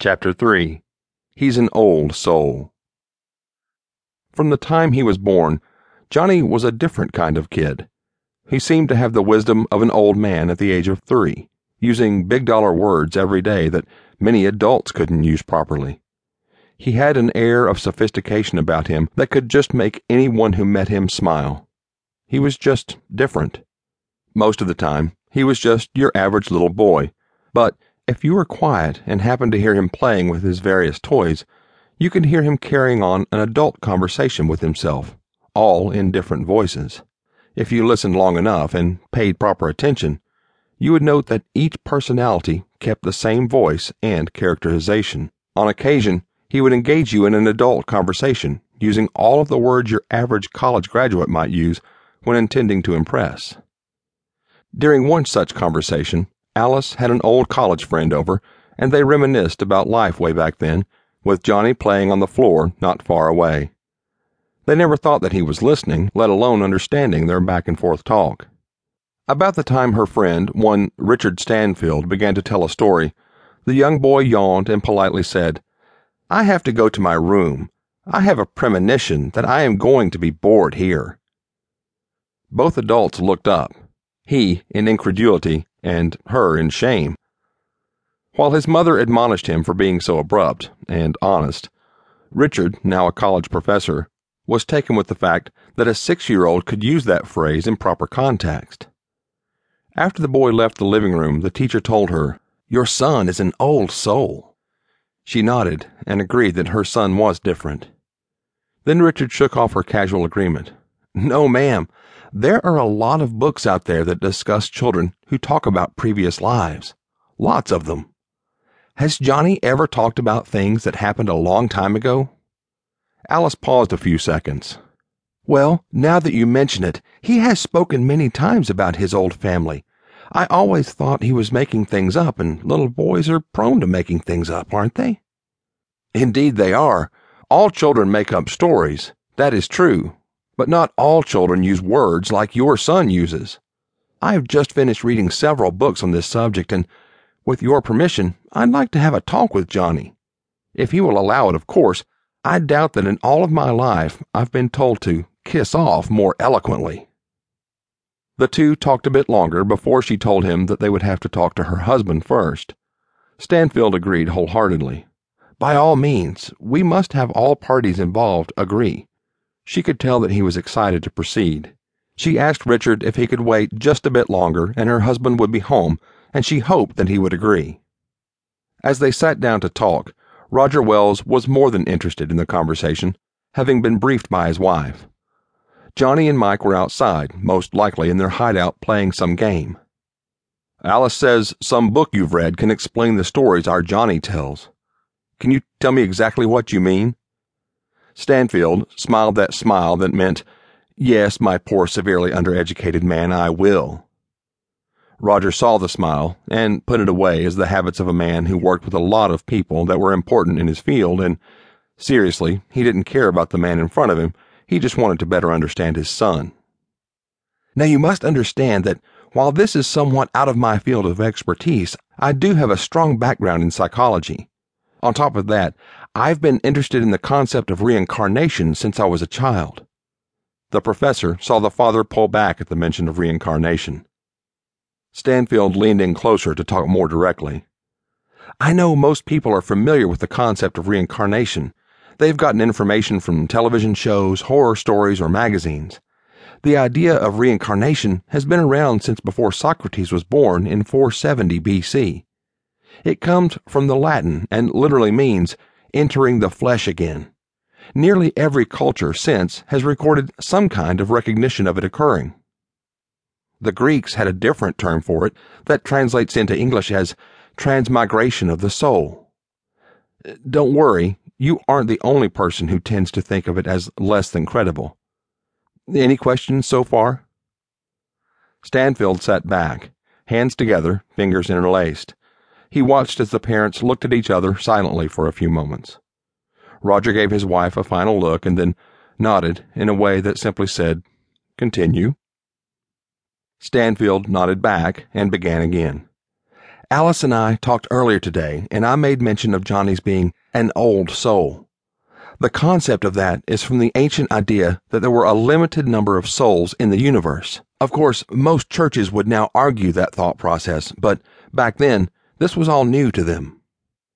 Chapter 3 He's an Old Soul. From the time he was born, Johnny was a different kind of kid. He seemed to have the wisdom of an old man at the age of three, using big dollar words every day that many adults couldn't use properly. He had an air of sophistication about him that could just make anyone who met him smile. He was just different. Most of the time, he was just your average little boy, but if you were quiet and happened to hear him playing with his various toys, you could hear him carrying on an adult conversation with himself, all in different voices. If you listened long enough and paid proper attention, you would note that each personality kept the same voice and characterization. On occasion, he would engage you in an adult conversation, using all of the words your average college graduate might use when intending to impress. During one such conversation, Alice had an old college friend over, and they reminisced about life way back then, with Johnny playing on the floor not far away. They never thought that he was listening, let alone understanding their back and forth talk. About the time her friend, one Richard Stanfield, began to tell a story, the young boy yawned and politely said, I have to go to my room. I have a premonition that I am going to be bored here. Both adults looked up, he in incredulity, and her in shame. While his mother admonished him for being so abrupt and honest, Richard, now a college professor, was taken with the fact that a six year old could use that phrase in proper context. After the boy left the living room, the teacher told her, Your son is an old soul. She nodded and agreed that her son was different. Then Richard shook off her casual agreement. No, ma'am. There are a lot of books out there that discuss children who talk about previous lives. Lots of them. Has Johnny ever talked about things that happened a long time ago? Alice paused a few seconds. Well, now that you mention it, he has spoken many times about his old family. I always thought he was making things up, and little boys are prone to making things up, aren't they? Indeed, they are. All children make up stories. That is true. But not all children use words like your son uses. I have just finished reading several books on this subject, and with your permission, I'd like to have a talk with Johnny. If he will allow it, of course. I doubt that in all of my life I've been told to kiss off more eloquently. The two talked a bit longer before she told him that they would have to talk to her husband first. Stanfield agreed wholeheartedly. By all means, we must have all parties involved agree. She could tell that he was excited to proceed. She asked Richard if he could wait just a bit longer and her husband would be home, and she hoped that he would agree. As they sat down to talk, Roger Wells was more than interested in the conversation, having been briefed by his wife. Johnny and Mike were outside, most likely in their hideout playing some game. Alice says some book you've read can explain the stories our Johnny tells. Can you tell me exactly what you mean? Stanfield smiled that smile that meant, Yes, my poor severely undereducated man, I will. Roger saw the smile and put it away as the habits of a man who worked with a lot of people that were important in his field, and seriously, he didn't care about the man in front of him, he just wanted to better understand his son. Now you must understand that while this is somewhat out of my field of expertise, I do have a strong background in psychology. On top of that, I've been interested in the concept of reincarnation since I was a child. The professor saw the father pull back at the mention of reincarnation. Stanfield leaned in closer to talk more directly. I know most people are familiar with the concept of reincarnation. They've gotten information from television shows, horror stories, or magazines. The idea of reincarnation has been around since before Socrates was born in 470 BC. It comes from the Latin and literally means entering the flesh again. Nearly every culture since has recorded some kind of recognition of it occurring. The Greeks had a different term for it that translates into English as transmigration of the soul. Don't worry, you aren't the only person who tends to think of it as less than credible. Any questions so far? Stanfield sat back, hands together, fingers interlaced. He watched as the parents looked at each other silently for a few moments. Roger gave his wife a final look and then nodded in a way that simply said, Continue. Stanfield nodded back and began again. Alice and I talked earlier today, and I made mention of Johnny's being an old soul. The concept of that is from the ancient idea that there were a limited number of souls in the universe. Of course, most churches would now argue that thought process, but back then, this was all new to them.